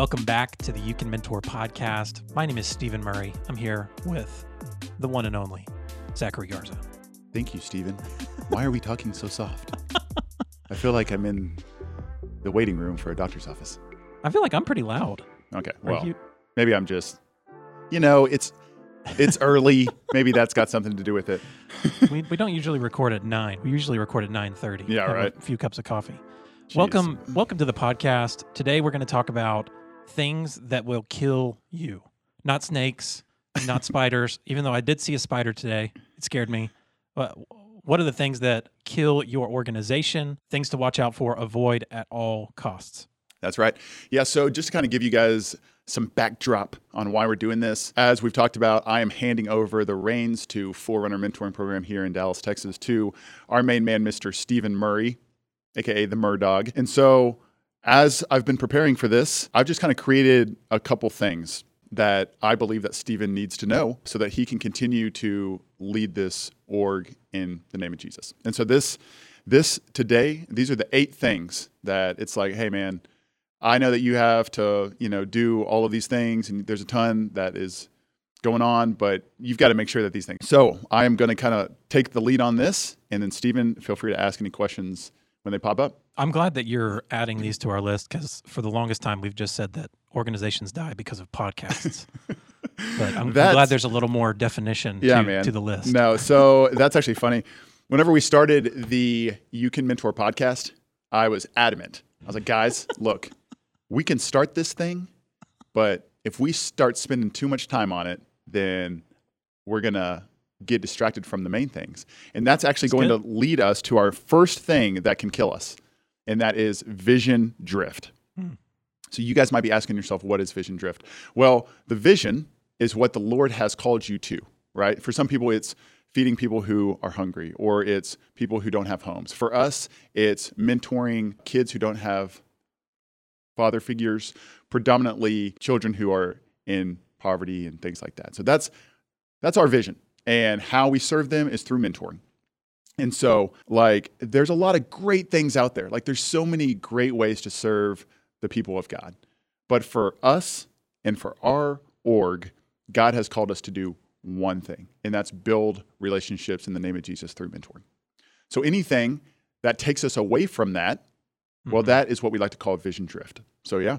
Welcome back to the You Can Mentor podcast. My name is Stephen Murray. I'm here with the one and only Zachary Garza. Thank you, Stephen. Why are we talking so soft? I feel like I'm in the waiting room for a doctor's office. I feel like I'm pretty loud. Okay, well, you- maybe I'm just, you know, it's it's early. maybe that's got something to do with it. we, we don't usually record at nine. We usually record at nine thirty. Yeah, right. A few cups of coffee. Jeez. Welcome, welcome to the podcast. Today we're going to talk about things that will kill you. Not snakes, not spiders. Even though I did see a spider today, it scared me. But what are the things that kill your organization? Things to watch out for, avoid at all costs. That's right. Yeah. So just to kind of give you guys some backdrop on why we're doing this, as we've talked about, I am handing over the reins to Forerunner Mentoring Program here in Dallas, Texas, to our main man, Mr. Stephen Murray, aka the Murdog. And so, as I've been preparing for this, I've just kind of created a couple things that I believe that Stephen needs to know so that he can continue to lead this org in the name of Jesus. And so this this today, these are the eight things that it's like, hey man, I know that you have to, you know, do all of these things and there's a ton that is going on, but you've got to make sure that these things. So I am going to kind of take the lead on this. And then Stephen, feel free to ask any questions when they pop up. I'm glad that you're adding these to our list because for the longest time we've just said that organizations die because of podcasts. but I'm, I'm glad there's a little more definition Yeah, to, man. to the list. No, so that's actually funny. Whenever we started the You Can Mentor podcast, I was adamant. I was like, guys, look, we can start this thing, but if we start spending too much time on it, then we're going to get distracted from the main things. And that's actually That's going good. to lead us to our first thing that can kill us, and that is vision drift. Hmm. So you guys might be asking yourself, what is vision drift? Well, the vision is what the Lord has called you to, right? For some people, it's feeding people who are hungry, or it's people who don't have homes. For us, it's mentoring kids who don't have father figures, predominantly children who are in poverty and things like that. So that's that's our vision. And how we serve them is through mentoring. And so, like, there's a lot of great things out there. Like, there's so many great ways to serve the people of God. But for us and for our org, God has called us to do one thing, and that's build relationships in the name of Jesus through mentoring. So, anything that takes us away from that, well, Mhm. that is what we like to call vision drift. So, yeah,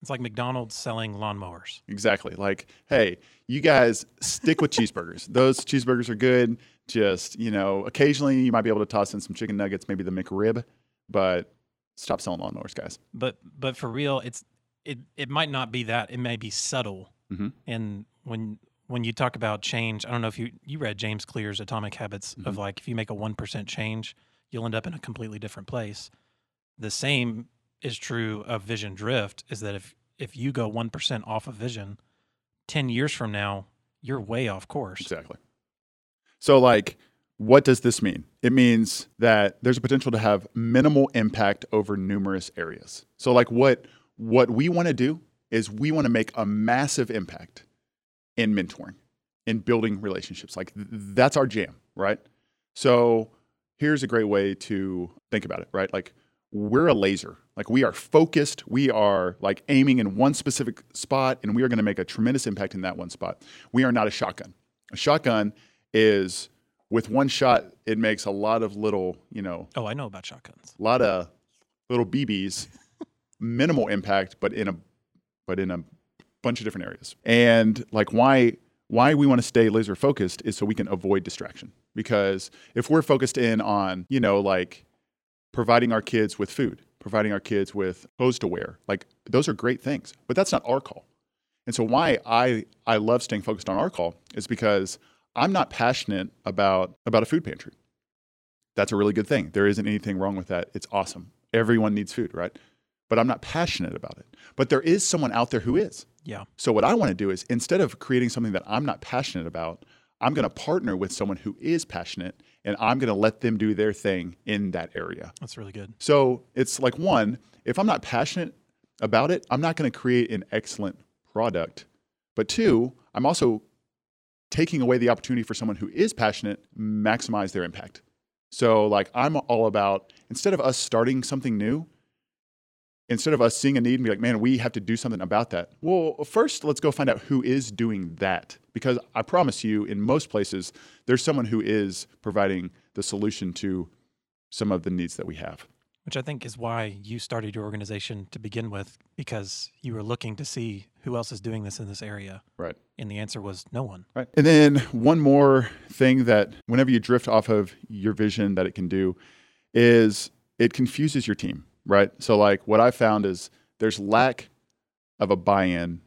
It's like McDonald's selling lawnmowers. exactly. Like, hey, you guys stick with cheeseburgers. Those cheeseburgers are good. Just, you know, occasionally you might be able to toss in some chicken nuggets, maybe the McRib, but stop selling lawnmowers, guys. But but for real, it's it it might not be that. It may be subtle. Mhm. And when when you talk about change, I don't know if you you read James Clear's Atomic Habits of Mhm. like if you make a one percent change, you'll end up in a completely different place. The same is true of vision drift. Is that if if you go one percent off of vision, ten years from now, you're way off course. Exactly. So, like, what does this mean? It means that there's a potential to have minimal impact over numerous areas. So, like, what what we want to do is we want to make a massive impact in mentoring, in building relationships. Like, th- that's our jam, right? So, here's a great way to think about it, right? Like, we're a laser. Like, we are focused. We are like aiming in one specific spot, and we are going to make a tremendous impact in that one spot. We are not a shotgun. A shotgun is with one shot, it makes a lot of little, you know, Oh, I know about shotguns. a lot of little BBs, minimal impact, but in a but in a bunch of different areas. And like why why we want to stay laser focused is so we can avoid distraction. Because if we're focused in on, you know, like providing our kids with food, providing our kids with clothes to wear, like those are great things, but that's not our call. And so why I I love staying focused on our call is because I'm not passionate about about a food pantry. That's a really good thing. There isn't anything wrong with that. It's awesome. Everyone needs food, right? But I'm not passionate about it. But there is someone out there who is. Yeah. So what I want to do is instead of creating something that I'm not passionate about, I'm going to partner with someone who is passionate and I'm going to let them do their thing in that area. That's really good. So it's like one, if I'm not passionate about it, I'm not going to create an excellent product. But two, I'm also taking away the opportunity for someone who is passionate maximize their impact. So like I'm all about instead of us starting something new, instead of us seeing a need and be like, man, we have to do something about that. Well, first let's go find out who is doing that. Because I promise you, in most places, there's someone who is providing the solution to some of the needs that we have. Which I think is why you started your organization to begin with, because you were looking to see who else is doing this in this area. Right. And the answer was no one. Right. And then one more thing that whenever you drift off of your vision that it can do is it confuses your team, right? So like what I found is there's lack of a buy-in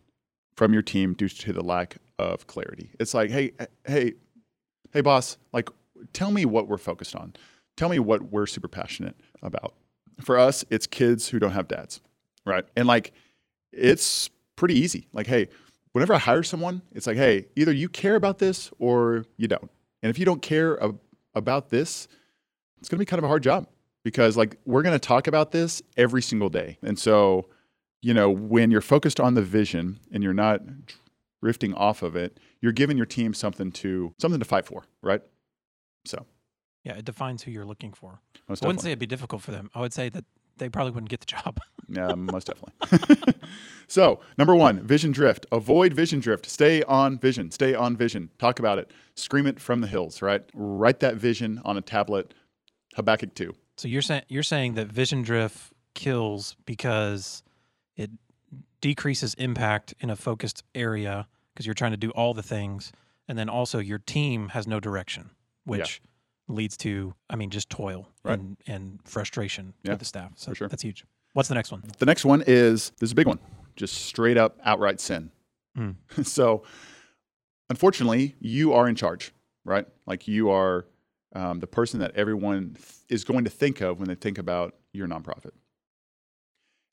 from your team due to the lack of clarity. It's like, hey, hey, hey boss, like tell me what we're focused on. Tell me what we're super passionate about. For us, it's kids who don't have dads, right? And like it's pretty easy. Like, hey, whenever I hire someone, it's like, hey, either you care about this or you don't. And if you don't care ab- about this, it's going to be kind of a hard job because like we're going to talk about this every single day. And so, you know, when you're focused on the vision and you're not drifting off of it, you're giving your team something to something to fight for, right? So, Yeah, it defines who you're looking for. most I wouldn't definitely. say it'd be difficult for them. I would say that they probably wouldn't get the job. Yeah, most definitely. so, number one, vision drift. Avoid vision drift. Stay on vision. Stay on vision. Talk about it. Scream it from the hills, right? Write that vision on a tablet. Habakkuk 2. So you're saying you're saying that vision drift kills because it decreases impact in a focused area because you're trying to do all the things, and then also your team has no direction, which leads to, I mean, just toil Right. and, and frustration Yeah, with the staff. So sure. that's huge. What's the next one? The next one is this is a big one. Just straight up outright sin. Mm. so, unfortunately, you are in charge, right? Like you are um, the person that everyone th- is going to think of when they think about your nonprofit.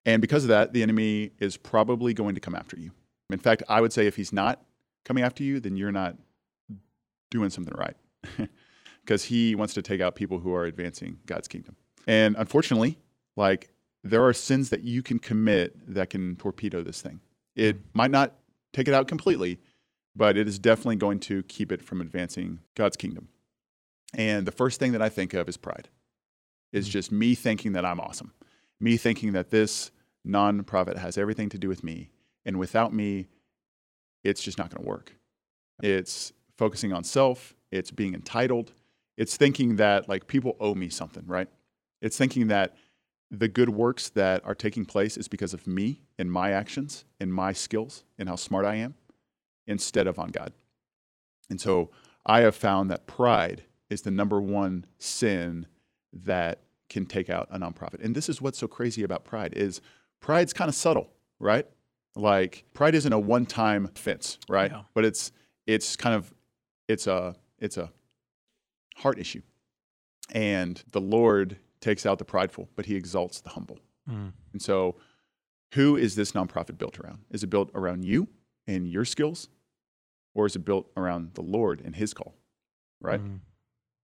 And because of that, the enemy is probably going to come after you. In fact, I would say if he's not coming after you, then you're not doing something right. Because he wants to take out people who are advancing God's kingdom. And unfortunately, like there are sins that you can commit that can torpedo this thing. It might not take it out completely, but it is definitely going to keep it from advancing God's kingdom. And the first thing that I think of is pride. Is Mhm. just me thinking that I'm awesome. Me thinking that this nonprofit has everything to do with me. And without me, it's just not going to work. It's focusing on self, it's being entitled, it's thinking that like people owe me something, right? It's thinking that the good works that are taking place is because of me and my actions and my skills and how smart I am instead of on God. And so I have found that pride is the number one sin that can take out a nonprofit. And this is what's so crazy about pride is pride's kind of subtle, right? Like pride isn't a one-time offense, right? Yeah. But it's it's kind of it's a it's a heart issue. And the Lord takes out the prideful, but he exalts the humble. Mm. And so, who is this nonprofit built around? Is it built around you and your skills, or is it built around the Lord and his call? Right? Mm.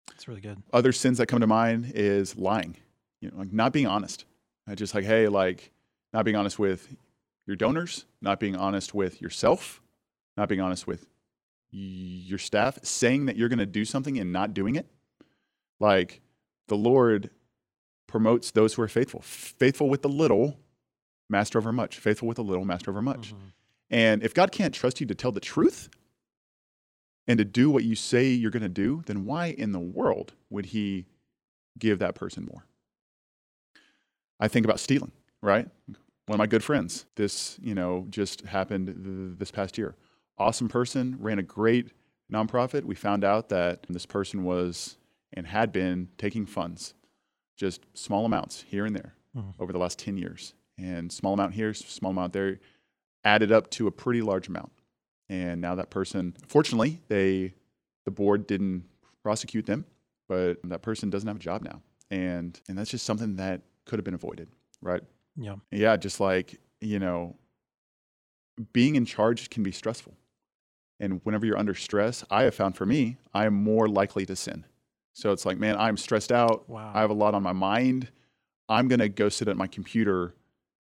That's really good. Other sins that come to mind is lying, you know, like not being honest. I just like, hey, like not being honest with your donors, not being honest with yourself, not being honest with your staff, saying that you're going to do something and not doing it. Like the Lord promotes those who are faithful, faithful with the little, master over much, faithful with the little, master over much. Mhm. And if God can't trust you to tell the truth and to do what you say you're going to do, then why in the world would He give that person more? I think about stealing, right? One of my good friends, this, you know, just happened th- this past year. Awesome person, ran a great nonprofit. We found out that this person was and had been taking funds, just small amounts here and there Mhm. over the last 10 years. And small amount here, small amount there, added up to a pretty large amount. And now that person, fortunately, they the board didn't prosecute them, but that person doesn't have a job now. And and that's just something that could have been avoided, right? Yeah. Yeah, just like, you know, being in charge can be stressful. And whenever you're under stress, I have found for me, I am more likely to sin. So it's like, man, I'm stressed out. Wow. I have a lot on my mind. I'm going to go sit at my computer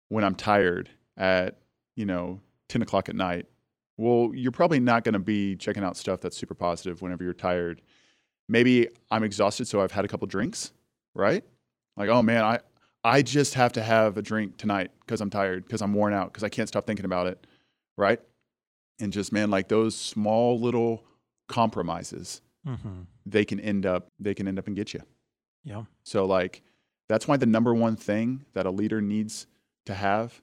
when I'm tired at, you know, 10 o'clock at night. Well, you're probably not going to be checking out stuff that's super positive whenever you're tired. Maybe I'm exhausted, so I've had a couple drinks, right? Like, oh man, I, I just have to have a drink tonight because I'm tired, because I'm worn out, because I can't stop thinking about it, right? And just, man, like those small little compromises, Mm-hmm. they can end up, they can end up and get you. Yeah. So like that's why the number one thing that a leader needs to have,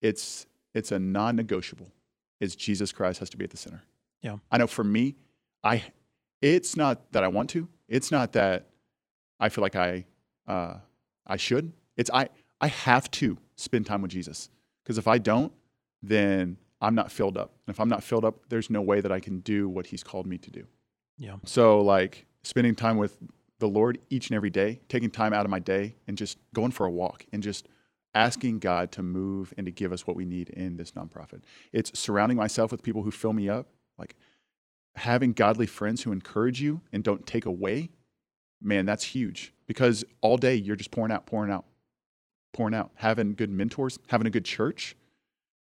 it's it's a non-negotiable, is Jesus Christ has to be at the center. Yeah. I know for me, I it's not that I want to. It's not that I feel like I uh, I should. It's I I have to spend time with Jesus because if I don't, then I'm not filled up. And if I'm not filled up, there's no way that I can do what He's called me to do. Yeah. So like spending time with the Lord each and every day, taking time out of my day and just going for a walk and just asking God to move and to give us what we need in this nonprofit. It's surrounding myself with people who fill me up, like having godly friends who encourage you and don't take away. Man, that's huge because all day you're just pouring out, pouring out, pouring out. Having good mentors, having a good church,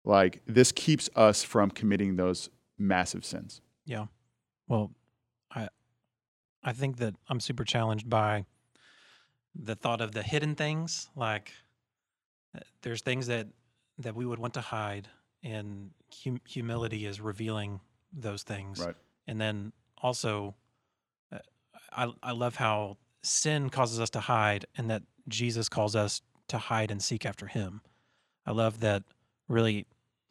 like this keeps us from committing those massive sins. Yeah. Well, I I think that I'm super challenged by the thought of the hidden things. Like uh, there's things that that we would want to hide, and hum- humility is revealing those things. Right. And then also, uh, I I love how sin causes us to hide, and that Jesus calls us to hide and seek after Him. I love that. Really,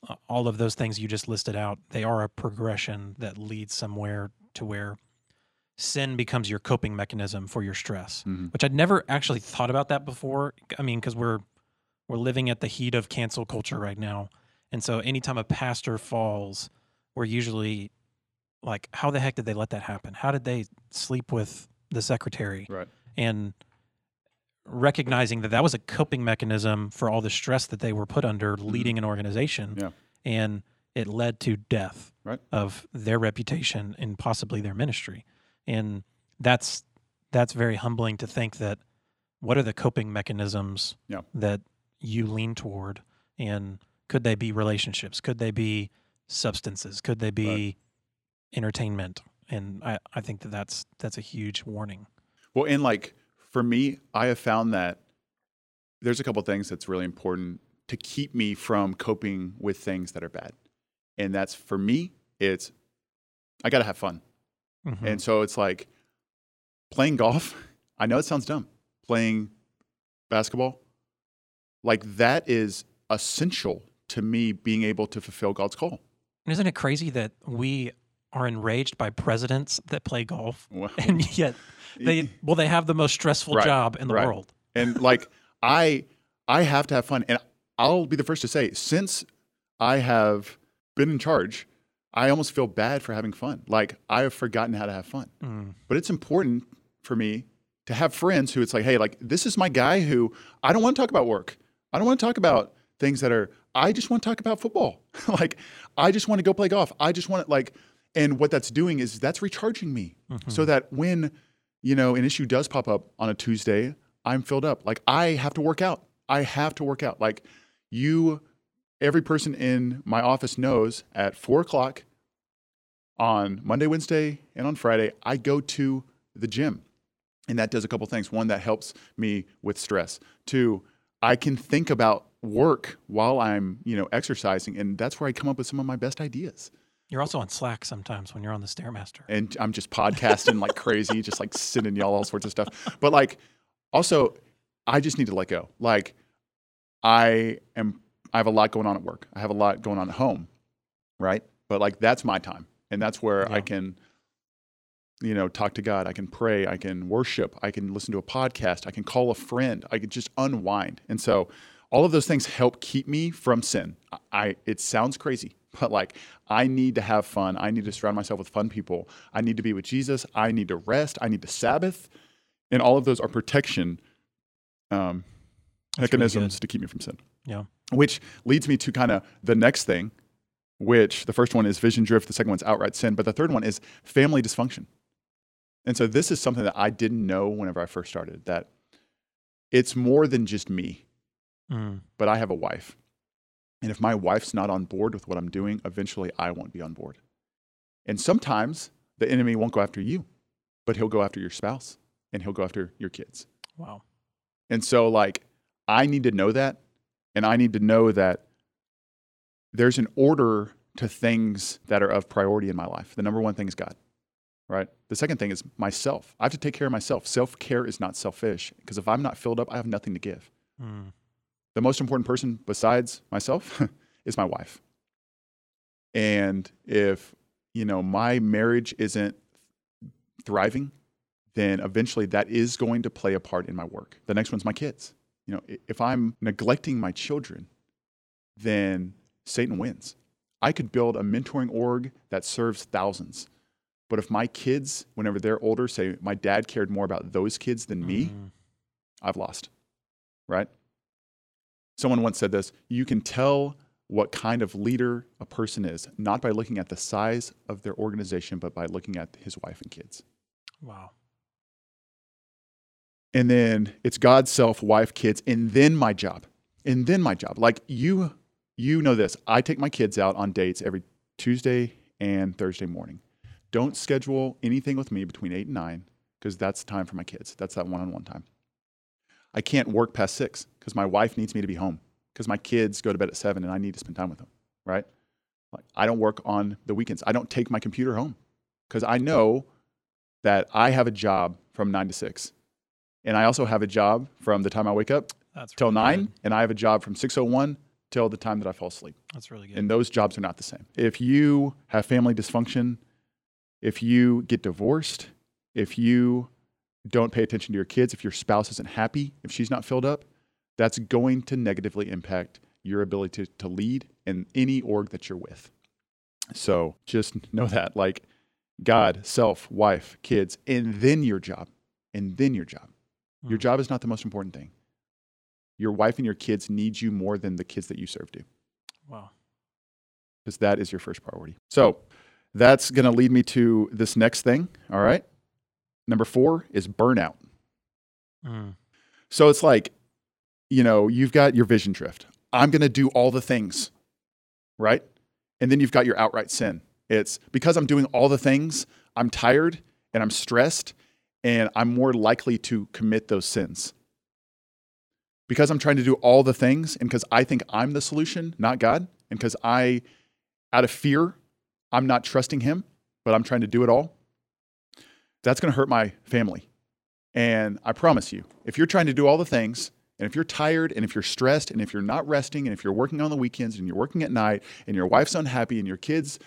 uh, all of those things you just listed out, they are a progression that leads somewhere to where sin becomes your coping mechanism for your stress, Mhm. which I'd never actually thought about that before. I mean, because we're we're living at the heat of cancel culture right now, and so anytime a pastor falls, we're usually like, "How the heck did they let that happen? How did they sleep with the secretary?" Right. and recognizing that that was a coping mechanism for all the stress that they were put under leading an organization Mm-hmm. Yeah. and it led to death Right. of their reputation and possibly their ministry and that's that's very humbling to think that what are the coping mechanisms Yeah. that you lean toward and could they be relationships could they be substances could they be entertainment and I, I think that that's that's a huge warning Well, and like for me, I have found that there's a couple things that's really important to keep me from coping with things that are bad. And that's for me, it's I got to have fun. Mhm. And so it's like playing golf. I know it sounds dumb. Playing basketball, like that is essential to me being able to fulfill God's call. And Isn't it crazy that we are enraged by presidents that play golf, Well, and yet they well they have the most stressful Right, job in the right. world. and like i i have to have fun. And i'll be the first to say since i have been in charge i almost feel bad for having fun. Like i have forgotten how to have fun. Mm, but it's important for me to have friends who it's like hey like this is my guy who i don't want to talk about work. I don't want to talk about things that are i just want to talk about football. Like i just want to go play golf. I just want to like and what that's doing is that's recharging me mhm. so that when you know an issue does pop up on a tuesday i'm filled up. Like i have to work out. I have to work out. Like you every person in my office knows at four o'clock on monday wednesday and on friday i go to the gym. And that does a couple things. One that helps me with stress. Two i can think about work while i'm you know exercising. And that's where i come up with some of my best ideas You're also on Slack sometimes when you're on the Stairmaster. and I'm just podcasting like crazy, just like sending y'all all sorts of stuff. But like, also, I just need to let go. Like, I am, I have a lot going on at work. I have a lot going on at home, right? But like, that's my time, and that's where I can, you know, talk to God. I can pray. I can worship. I can listen to a podcast. I can call a friend. I can just unwind. And so, all of those things help keep me from sin. I, I it sounds crazy, but like I need to have fun. I need to surround myself with fun people. I need to be with Jesus. I need to rest. I need to Sabbath. And all of those are protection um, That's really mechanisms to keep me from sin. Yeah. Which leads me to kind of the next thing, which the first one is vision drift, the second one's outright sin, but the third one is family dysfunction. And so this is something that I didn't know whenever I first started that it's more than just me, Mm. but I have a wife. And if my wife's not on board with what I'm doing, eventually I won't be on board. And sometimes the enemy won't go after you, but he'll go after your spouse and he'll go after your kids. Wow. And so, like, I need to know that. And I need to know that there's an order to things that are of priority in my life. The number one thing is God, right? The second thing is myself. I have to take care of myself. Self care is not selfish because if I'm not filled up, I have nothing to give. Mm. The most important person besides myself is my wife. And if, you know, my marriage isn't thriving, then eventually that is going to play a part in my work. The next one's my kids. You know, if I'm neglecting my children, then Satan wins. I could build a mentoring org that serves thousands. But if my kids, whenever they're older, say, my dad cared more about those kids than me, Mm. I've lost, right? Someone once said this you can tell what kind of leader a person is, not by looking at the size of their organization, but by looking at his wife and kids. Wow. And then it's God, self, wife, kids, and then my job. And then my job. Like you you know this. I take my kids out on dates every Tuesday and Thursday morning. Don't schedule anything with me between 8 and 9 because that's time for my kids. That's that one-on-one time. I can't work past 6 because my wife needs me to be home because my kids go to bed at 7 and I need to spend time with them, right? Like I don't work on the weekends. I don't take my computer home because I know that I have a job from 9 to 6 and I also have a job from the time I wake up That's till really nine, good. and I have a job from 6:01 till the time that I fall asleep. That's really good. And those jobs are not the same. If you have family dysfunction, if you get divorced, if you don't pay attention to your kids, if your spouse isn't happy, if she's not filled up, that's going to negatively impact your ability to, to lead in any org that you're with. So just know that like God, self, wife, kids, and then your job, and then your job. Your Mm. job is not the most important thing. Your wife and your kids need you more than the kids that you serve do, wow. because that is your first priority. So that's going to lead me to this next thing. All right. Number four is burnout. Mm. So it's like, you know, you've got your vision drift. I'm going to do all the things, right? And then you've got your outright sin. It's because I'm doing all the things, I'm tired and I'm stressed, and I'm more likely to commit those sins. Because I'm trying to do all the things, and because I think I'm the solution, not God, and because I, out of fear, I'm not trusting Him, but I'm trying to do it all, that's going to hurt my family. And I promise you, if you're trying to do all the things, and if you're tired, and if you're stressed, and if you're not resting, and if you're working on the weekends, and you're working at night, and your wife's unhappy, and your kids,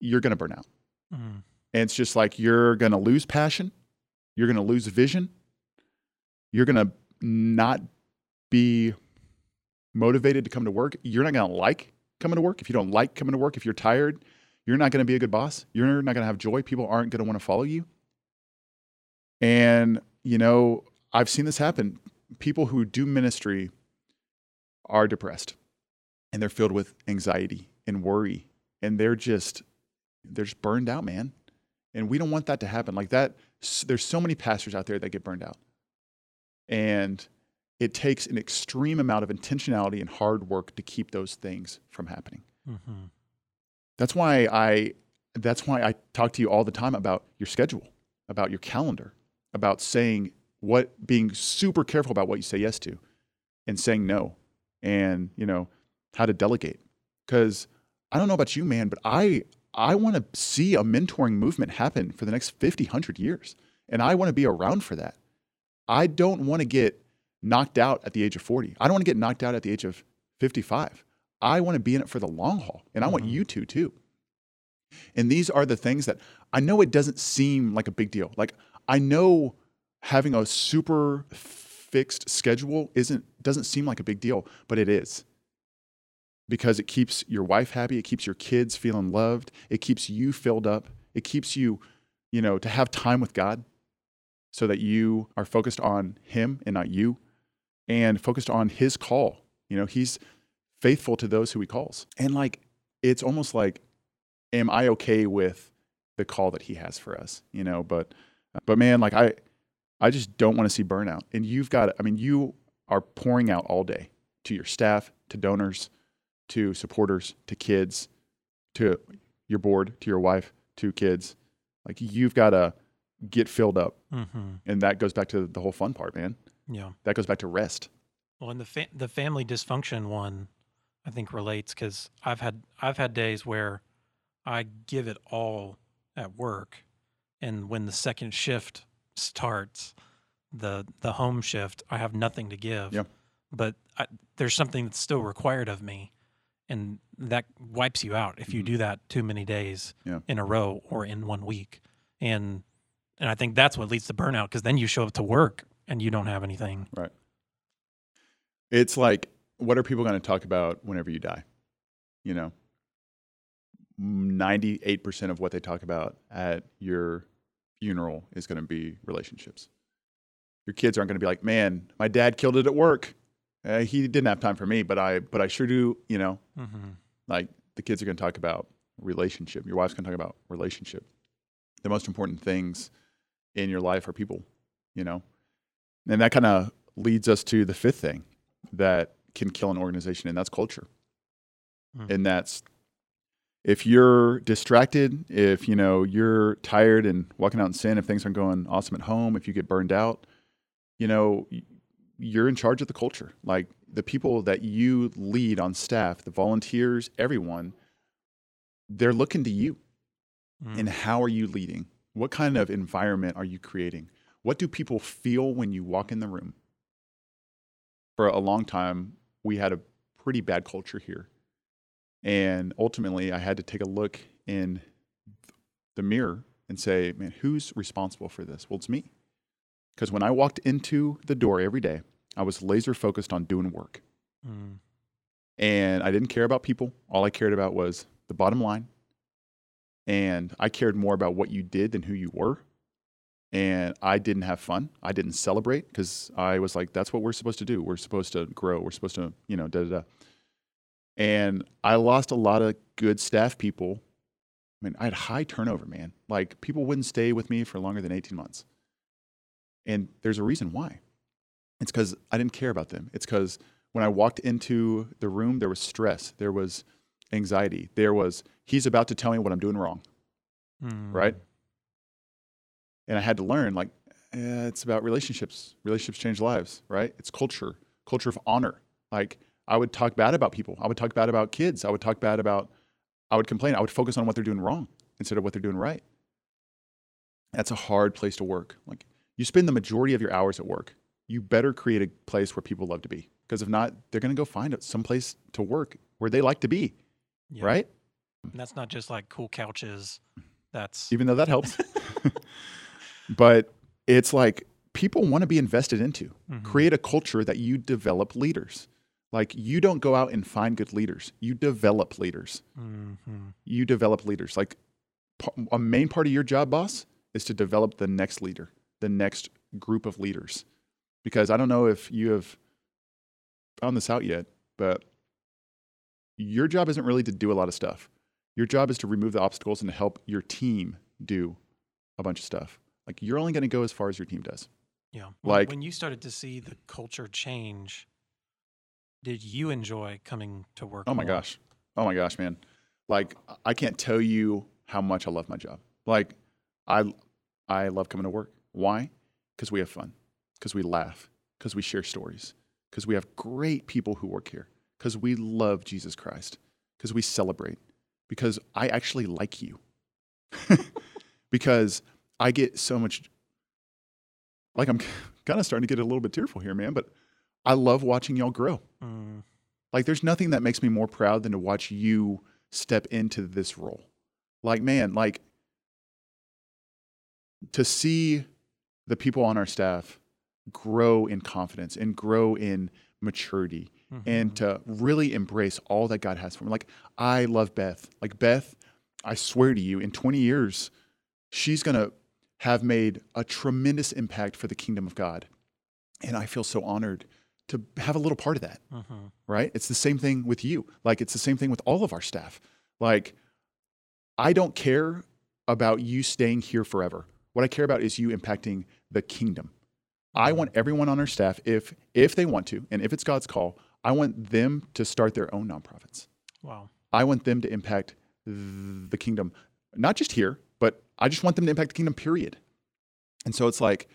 you're going to burn out. Mm. And it's just like you're going to lose passion, you're going to lose vision, you're going to not be motivated to come to work. You're not going to like coming to work. If you don't like coming to work, if you're tired, you're not going to be a good boss. You're not going to have joy. People aren't going to want to follow you. And, you know, I've seen this happen. People who do ministry are depressed and they're filled with anxiety and worry and they're just they're just burned out, man. And we don't want that to happen. Like that there's so many pastors out there that get burned out. And it takes an extreme amount of intentionality and hard work to keep those things from happening. hmm That's why I that's why I talk to you all the time about your schedule, about your calendar, about saying what being super careful about what you say yes to and saying no and, you know, how to delegate. Cuz I don't know about you, man, but I I want to see a mentoring movement happen for the next 50, 100 years. And I want to be around for that. I don't want to get knocked out at the age of 40. I don't want to get knocked out at the age of 55. I want to be in it for the long haul, and I want Mhm. you to too. And these are the things that I know it doesn't seem like a big deal. Like I know having a super fixed schedule isn't doesn't seem like a big deal, but it is. because it keeps your wife happy, it keeps your kids feeling loved, it keeps you filled up, it keeps you, you know, to have time with God so that you are focused on him and not you and focused on his call. You know, he's faithful to those who he calls. And like it's almost like am I okay with the call that he has for us, you know, but but man, like I I just don't want to see burnout. And you've got I mean you are pouring out all day to your staff, to donors, to supporters, to kids, to your board, to your wife, to kids. Like you've got to get filled up. Mm-hmm. And that goes back to the whole fun part, man. Yeah. That goes back to rest. Well, and the fa- the family dysfunction one, I think relates because I've had I've had days where I give it all at work, and when the second shift starts, the the home shift, I have nothing to give. Yep. But I, there's something that's still required of me, and that wipes you out if you Mhm. do that too many days Yeah. in a row or in one week, and and I think that's what leads to burnout because then you show up to work and you don't have anything. Right. It's like, what are people going to talk about whenever you die? You know, 98% of what they talk about at your funeral is going to be relationships. Your kids aren't going to be like, man, my dad killed it at work. Uh, he didn't have time for me, but I, but I sure do, you know, Mm-hmm. like the kids are going to talk about relationship. Your wife's going to talk about relationship. The most important things in your life are people, you know? And that kind of leads us to the fifth thing that can kill an organization, and that's culture. Mm. And that's if you're distracted, if you know you're tired and walking out in sin, if things aren't going awesome at home, if you get burned out, you know, you're in charge of the culture. Like the people that you lead on staff, the volunteers, everyone, they're looking to you. Mm. And how are you leading? What kind of environment are you creating? What do people feel when you walk in the room? For a long time, we had a pretty bad culture here. And ultimately, I had to take a look in the mirror and say, man, who's responsible for this? Well, it's me. Because when I walked into the door every day, I was laser focused on doing work. Mm. And I didn't care about people. All I cared about was the bottom line. And I cared more about what you did than who you were. And I didn't have fun. I didn't celebrate because I was like, that's what we're supposed to do. We're supposed to grow. We're supposed to, you know, da da da. And I lost a lot of good staff people. I mean, I had high turnover, man. Like people wouldn't stay with me for longer than 18 months. And there's a reason why. It's because I didn't care about them. It's because when I walked into the room, there was stress, there was anxiety, there was, he's about to tell me what I'm doing wrong, Mm. right? And I had to learn, like, eh, it's about relationships. Relationships change lives, right? It's culture, culture of honor. Like, I would talk bad about people. I would talk bad about kids. I would talk bad about, I would complain. I would focus on what they're doing wrong instead of what they're doing right. That's a hard place to work. Like, you spend the majority of your hours at work. You better create a place where people love to be. Because if not, they're going to go find some place to work where they like to be, Yeah. right? And that's not just like cool couches. That's Even though that helps. but it's like people want to be invested into. Mhm. Create a culture that you develop leaders. Like you don't go out and find good leaders. You develop leaders. Mhm. You develop leaders. Like a main part of your job, boss, is to develop the next leader, the next group of leaders. Because I don't know if you have found this out yet, but your job isn't really to do a lot of stuff. Your job is to remove the obstacles and to help your team do a bunch of stuff. Like you're only going to go as far as your team does. Yeah. Like- when you started to see the culture change, did you enjoy coming to work? Oh my more? gosh. Oh my gosh, man. Like I can't tell you how much I love my job. Like I I love coming to work. Why? Cuz we have fun. Cuz we laugh. Cuz we share stories. Cuz we have great people who work here. Cuz we love Jesus Christ. Cuz we celebrate. Because I actually like you. because I get so much like I'm kind of starting to get a little bit tearful here, man, but I love watching y'all grow. Mm, Like, there's nothing that makes me more proud than to watch you step into this role. Like, man, like to see the people on our staff grow in confidence and grow in maturity and to really embrace all that God has for me. Like I love Beth. Like Beth, I swear to you, in 20 years, she's gonna have made a tremendous impact for the kingdom of God. And I feel so honored to have a little part of that. Mhm. Right? It's the same thing with you. Like it's the same thing with all of our staff. Like I don't care about you staying here forever. What I care about is you impacting the kingdom. I want everyone on our staff, if if they want to, and if it's God's call, I want them to start their own nonprofits. Wow. I want them to impact the kingdom, not just here, I just want them to impact the kingdom, period. And so it's like,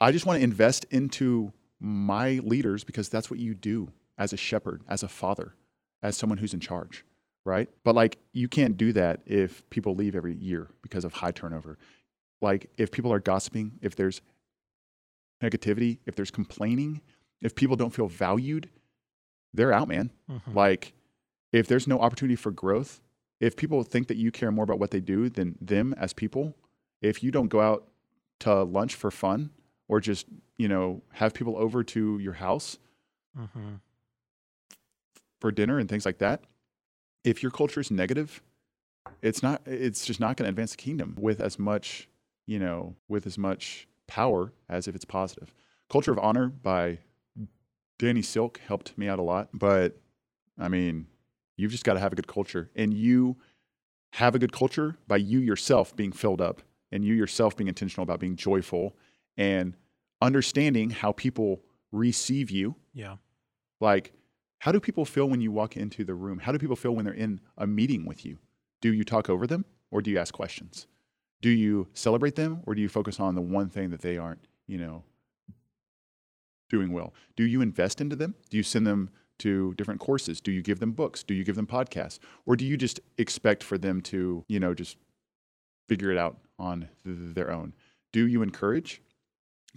I just want to invest into my leaders because that's what you do as a shepherd, as a father, as someone who's in charge, right? But like, you can't do that if people leave every year because of high turnover. Like, if people are gossiping, if there's negativity, if there's complaining, if people don't feel valued, they're out, man. Mhm. Like, if there's no opportunity for growth, if people think that you care more about what they do than them as people, if you don't go out to lunch for fun or just, you know, have people over to your house Mhm. for dinner and things like that, if your culture is negative, it's not it's just not going to advance the kingdom with as much, you know, with as much power as if it's positive. Culture of Honor by Danny Silk helped me out a lot, but I mean, you've just got to have a good culture and you have a good culture by you yourself being filled up and you yourself being intentional about being joyful and understanding how people receive you Yeah. like, how do people feel when you walk into the room? How do people feel when they're in a meeting with you? Do you talk over them or do you ask questions? Do you celebrate them or do you focus on the one thing that they aren't, you know, doing well? Do you invest into them? Do you send them to different courses? Do you give them books? Do you give them podcasts? Or do you just expect for them to, you know, just figure it out on th- their own? Do you encourage?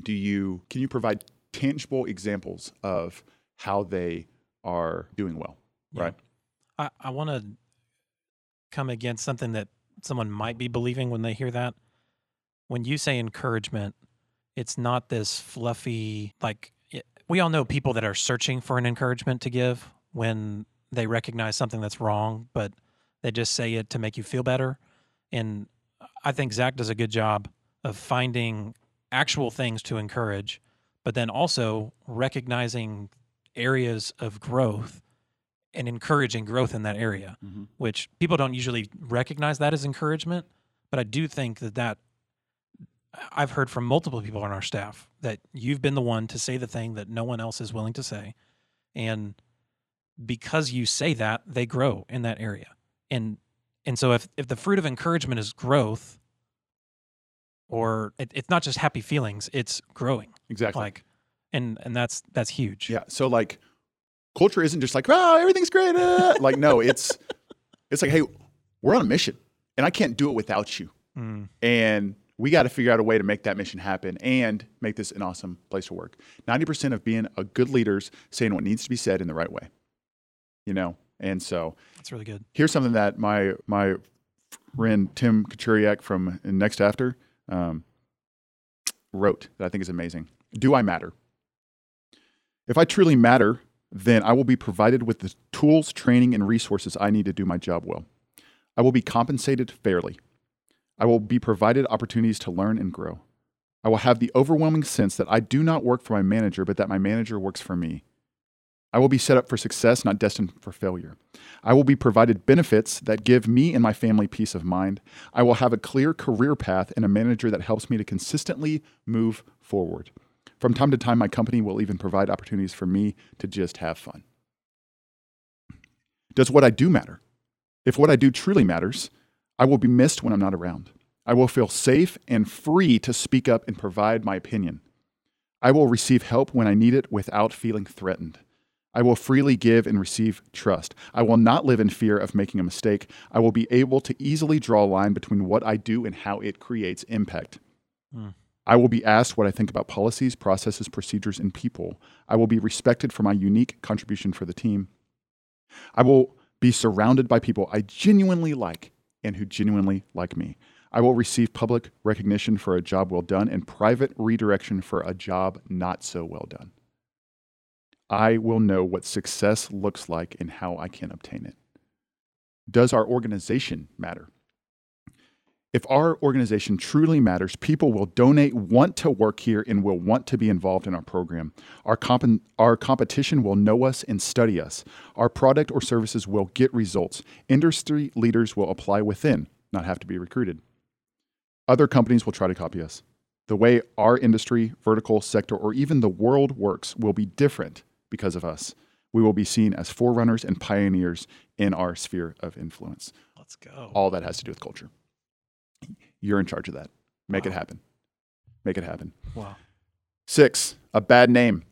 Do you can you provide tangible examples of how they are doing well? Yeah. Right. I, I want to come against something that someone might be believing when they hear that. When you say encouragement, it's not this fluffy, like, we all know people that are searching for an encouragement to give when they recognize something that's wrong, but they just say it to make you feel better. And I think Zach does a good job of finding actual things to encourage, but then also recognizing areas of growth and encouraging growth in that area, Mhm. which people don't usually recognize that as encouragement. But I do think that that I've heard from multiple people on our staff that you've been the one to say the thing that no one else is willing to say. And because you say that, they grow in that area. And and so if if the fruit of encouragement is growth, or it, it's not just happy feelings, it's growing. Exactly. Like and and that's that's huge. yeah. So like, culture isn't just like, oh, everything's great. uh," like, no, it's it's like, hey, we're on a mission, and I can't do it without you. Mm, and we got to figure out a way to make that mission happen and make this an awesome place to work. 90% of being a good leader is saying what needs to be said in the right way. You know? And so that's really good. here's something that my my friend Tim Kachuriak from NextAfter um, wrote that I think is amazing. Do I matter? If I truly matter, then I will be provided with the tools, training, and resources I need to do my job well. I will be compensated fairly. I will be provided opportunities to learn and grow. I will have the overwhelming sense that I do not work for my manager, but that my manager works for me. I will be set up for success, not destined for failure. I will be provided benefits that give me and my family peace of mind. I will have a clear career path and a manager that helps me to consistently move forward. From time to time, my company will even provide opportunities for me to just have fun. Does what I do matter? If what I do truly matters, I will be missed when I'm not around. I will feel safe and free to speak up and provide my opinion. I will receive help when I need it without feeling threatened. I will freely give and receive trust. I will not live in fear of making a mistake. I will be able to easily draw a line between what I do and how it creates impact. Mm. I will be asked what I think about policies, processes, procedures, and people. I will be respected for my unique contribution for the team. I will be surrounded by people I genuinely like and who genuinely like me. I will receive public recognition for a job well done and private redirection for a job not so well done. I will know what success looks like and how I can obtain it. Does our organization matter? If our organization truly matters, people will donate, want to work here, and will want to be involved in our program. Our, comp- our competition will know us and study us. Our product or services will get results. Industry leaders will apply within, not have to be recruited. Other companies will try to copy us. The way our industry, vertical, sector, or even the world works will be different because of us. We will be seen as forerunners and pioneers in our sphere of influence. Let's go. All that has to do with culture. You're in charge of that. Make it happen. Make it happen. Wow. Six, a bad name.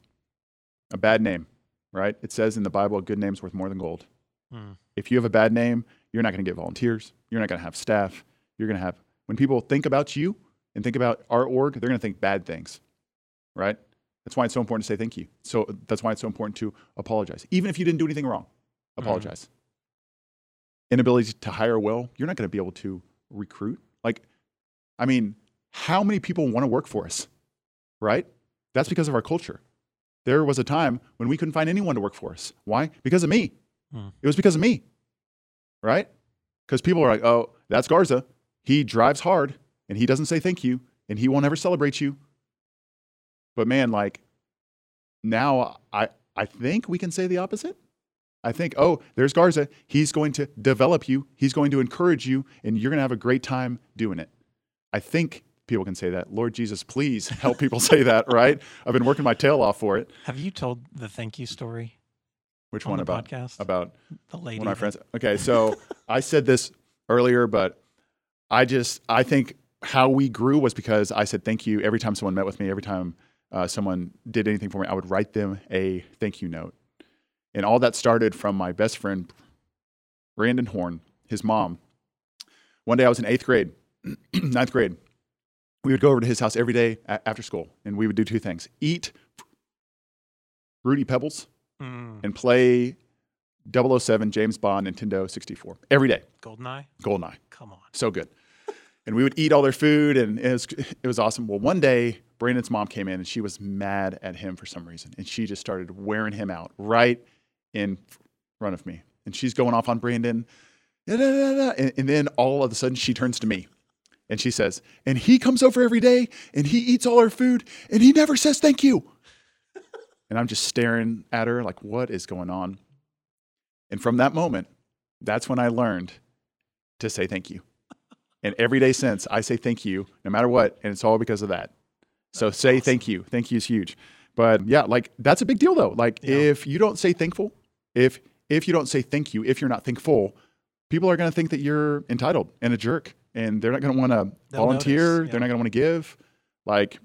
A bad name, right? It says in the Bible, a good name's worth more than gold. Mm. If you have a bad name, you're not going to get volunteers. You're not going to have staff. You're going to have, when people think about you and think about our org, they're going to think bad things, right? That's why it's so important to say thank you. So that's why it's so important to apologize. Even if you didn't do anything wrong, apologize. Inability to hire well, you're not going to be able to recruit. I mean, how many people want to work for us, right? That's because of our culture. There was a time when we couldn't find anyone to work for us. Why? Because of me. Hmm. It was because of me, right? Because people are like, oh, that's Garza. He drives hard and he doesn't say thank you and he won't ever celebrate you. But man, like now I, I think we can say the opposite. I think, oh, there's Garza. He's going to develop you, he's going to encourage you, and you're going to have a great time doing it. I think people can say that. Lord Jesus, please help people say that, right? I've been working my tail off for it. Have you told the thank you story Which on one the about? podcast? About the lady. one of my friends. Okay, so I said this earlier, but I just I think how we grew was because I said thank you every time someone met with me. Every time uh, someone did anything for me, I would write them a thank you note, and all that started from my best friend Brandon Horn, his mom. One day I was in eighth grade, ninth grade. We would go over to his house every day a- after school, and we would do two things: eat Fruity Pebbles Mm, and play 007 James Bond Nintendo 64 every day. Goldeneye. Goldeneye, Come on. so good. And we would eat all their food, and it was it was awesome. Well, one day Brandon's mom came in, and she was mad at him for some reason, and she just started wearing him out right in front of me. And she's going off on Brandon, da, da, da, da. And, and then all of a sudden she turns to me, and she says, "And he comes over every day, and he eats all our food, and he never says thank you." And I'm just staring at her like, what is going on? And from that moment, that's when I learned to say thank you. And every day since, I say thank you no matter what. And it's all because of that. So That's say awesome. thank you. Thank you is huge. But yeah, like that's a big deal though. Like Yeah. if you don't say thankful, if if you don't say thank you, if you're not thankful, people are going to think that you're entitled and a jerk and they're not going to want to volunteer, notice, yeah. they're not going to want to give. Like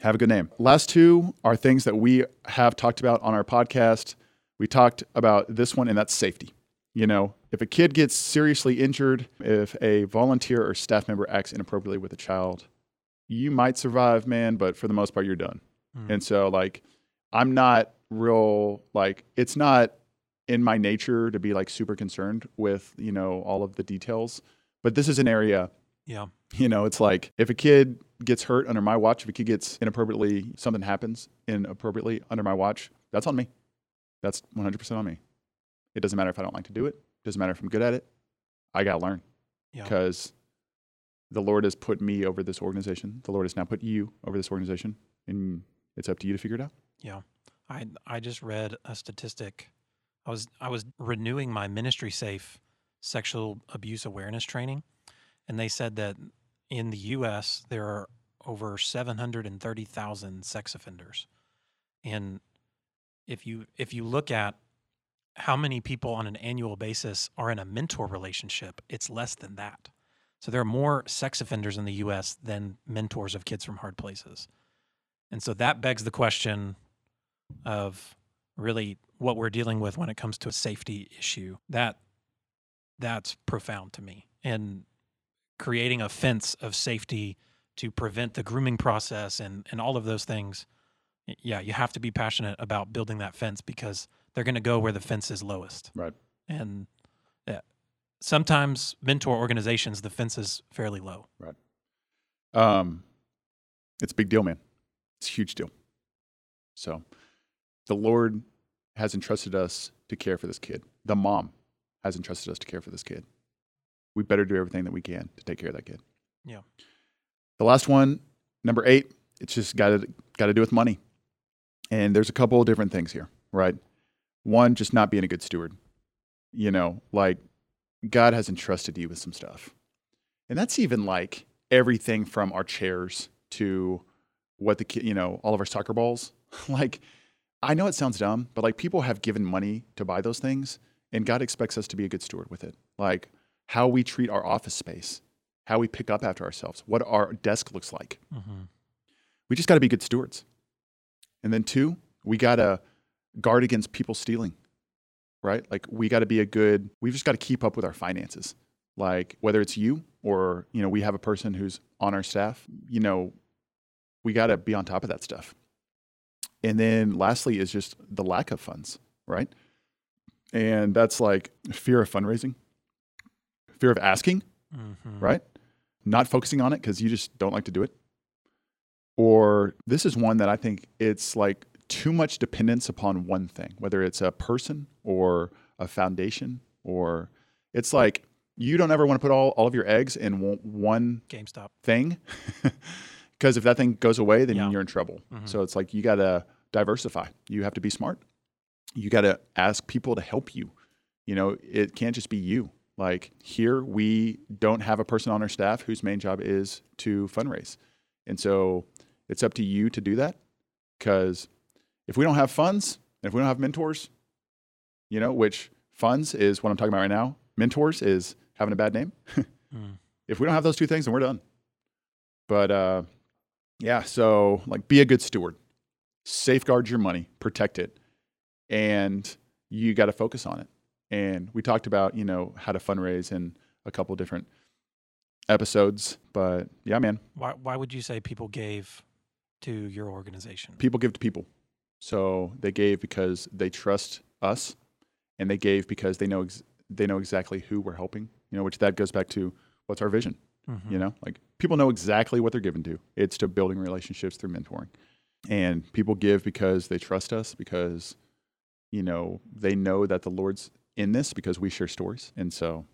have a good name. Last two are things that we have talked about on our podcast. We talked about this one, and that's safety. You know, if a kid gets seriously injured, if a volunteer or staff member acts inappropriately with a child, you might survive, man, but for the most part, you're done. Mm. And so, like, I'm not real, like, it's not in my nature to be like super concerned with, you know, all of the details. But this is an area Yeah. you know, it's like if a kid gets hurt under my watch, if a kid gets inappropriately, something happens inappropriately under my watch, that's on me. That's 100% on me. It doesn't matter if I don't like to do it. Doesn't matter if I'm good at it. I got to learn Yeah. because the Lord has put me over this organization. The Lord has now put you over this organization, and it's up to you to figure it out. Yeah. I I just read a statistic. I was I was renewing my MinistrySafe sexual abuse awareness training and they said that in the US there are over 730,000 sex offenders. And if you if you look at how many people on an annual basis are in a mentor relationship, it's less than that. So there are more sex offenders in the US than mentors of kids from hard places. And so that begs the question of really what we're dealing with when it comes to a safety issue. That that's profound to me. And creating a fence of safety to prevent the grooming process and, and all of those things. Yeah, you have to be passionate about building that fence because they're going to go where the fence is lowest. Right. And yeah, sometimes mentor organizations, the fence is fairly low. Right. Um, it's a big deal, man. It's a huge deal. So the Lord has entrusted us to care for this kid. The mom has entrusted us to care for this kid. We better do everything that we can to take care of that kid. Yeah. The last one, number eight, it's just got to got to do with money. And there's a couple of different things here, right? One, just not being a good steward. You know, like God has entrusted you with some stuff. And that's even like everything from our chairs to what the kid, you know, all of our soccer balls. like, I know it sounds dumb, but like people have given money to buy those things, and God expects us to be a good steward with it. Like how we treat our office space, how we pick up after ourselves, what our desk looks like. Mm-hmm. We just got to be good stewards. And then, two, we got to guard against people stealing, right? Like, we got to be a good, we've just got to keep up with our finances. Like, whether it's you or, you know, we have a person who's on our staff, you know, we got to be on top of that stuff. And then, lastly, is just the lack of funds, right? And that's like fear of fundraising, fear of asking, Mm-hmm. right? Not focusing on it because you just don't like to do it. Or this is one that I think it's like too much dependence upon one thing, whether it's a person or a foundation, or it's like you don't ever want to put all, all of your eggs in one- GameStop. thing because if that thing goes away, then Yeah. you're in trouble. Mhm. So it's like you got to diversify. You have to be smart. You got to ask people to help you. You know, it can't just be you. Like here, we don't have a person on our staff whose main job is to fundraise. And so it's up to you to do that because if we don't have funds, and if we don't have mentors, you know, which funds is what I'm talking about right now, mentors is having a bad name. Mm. if we don't have those two things, then we're done. But uh, yeah, so like be a good steward, safeguard your money, protect it, and you got to focus on it. And we talked about you know how to fundraise in a couple different episodes, but yeah, man, Why, why would you say people gave to your organization? people give to people, so they gave because they trust us, and they gave because they know ex- they know exactly who we're helping. You know, which that goes back to what's our vision. Mhm. You know, like people know exactly what they're given to. It's to building relationships through mentoring. And people give because they trust us, because, you know, they know that the Lord's in this because we share stories. And so,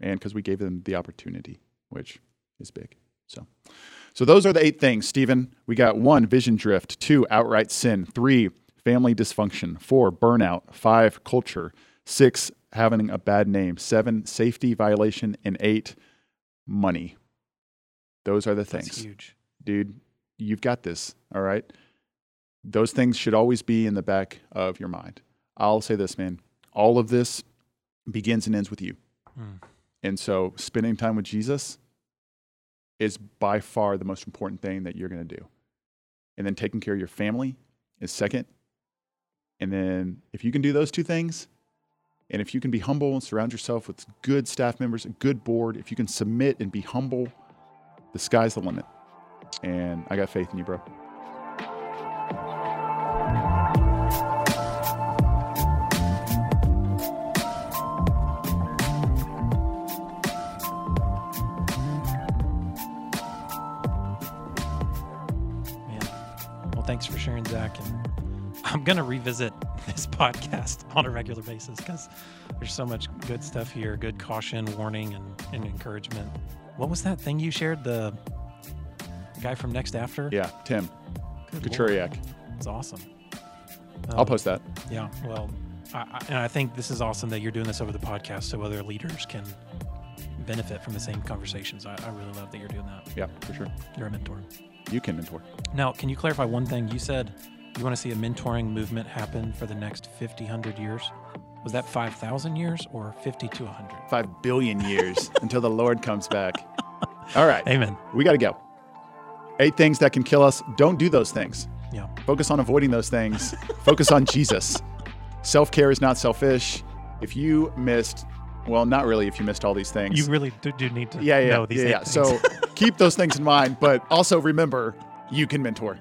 and because we gave them the opportunity, which is big. So, so those are the eight things, Stephen. We got one, vision drift, two, outright sin, three, family dysfunction, four, burnout, five, culture, six, having a bad name, seven, safety violation, and eight, money. Those are the That's things. huge. Dude, you've got this. All right. Those things should always be in the back of your mind. I'll say this, man. All of this begins and ends with you. Mm. And so spending time with Jesus is by far the most important thing that you're going to do. And then taking care of your family is second. And then if you can do those two things, and if you can be humble and surround yourself with good staff members, a good board, if you can submit and be humble, the sky's the limit. And I got faith in you, bro. Thanks for sharing, Zach. And I'm going to revisit this podcast on a regular basis because there's so much good stuff here good caution, warning, and, and encouragement. What was that thing you shared? The guy from Next After? Yeah, Tim Good. It's awesome. I'll Um, post that. Yeah, well, I, I, and I think this is awesome that you're doing this over the podcast so other leaders can benefit from the same conversations. I, I really love that you're doing that. Yeah, for sure. You're a mentor. You can mentor. Now, can you clarify one thing? You said you want to see a mentoring movement happen for the next 50, 100 years. Was that 5,000 years or 50 to 100? Five billion years until the Lord comes back. All right. Amen. We got to go. Eight things that can kill us. Don't do those things. Yeah. Focus on avoiding those things. Focus on Jesus. Self care is not selfish. If you missed, well, not really if you missed all these things. You really do, do need to yeah, yeah, know these yeah, yeah. things. So keep those things in mind, but also remember you can mentor.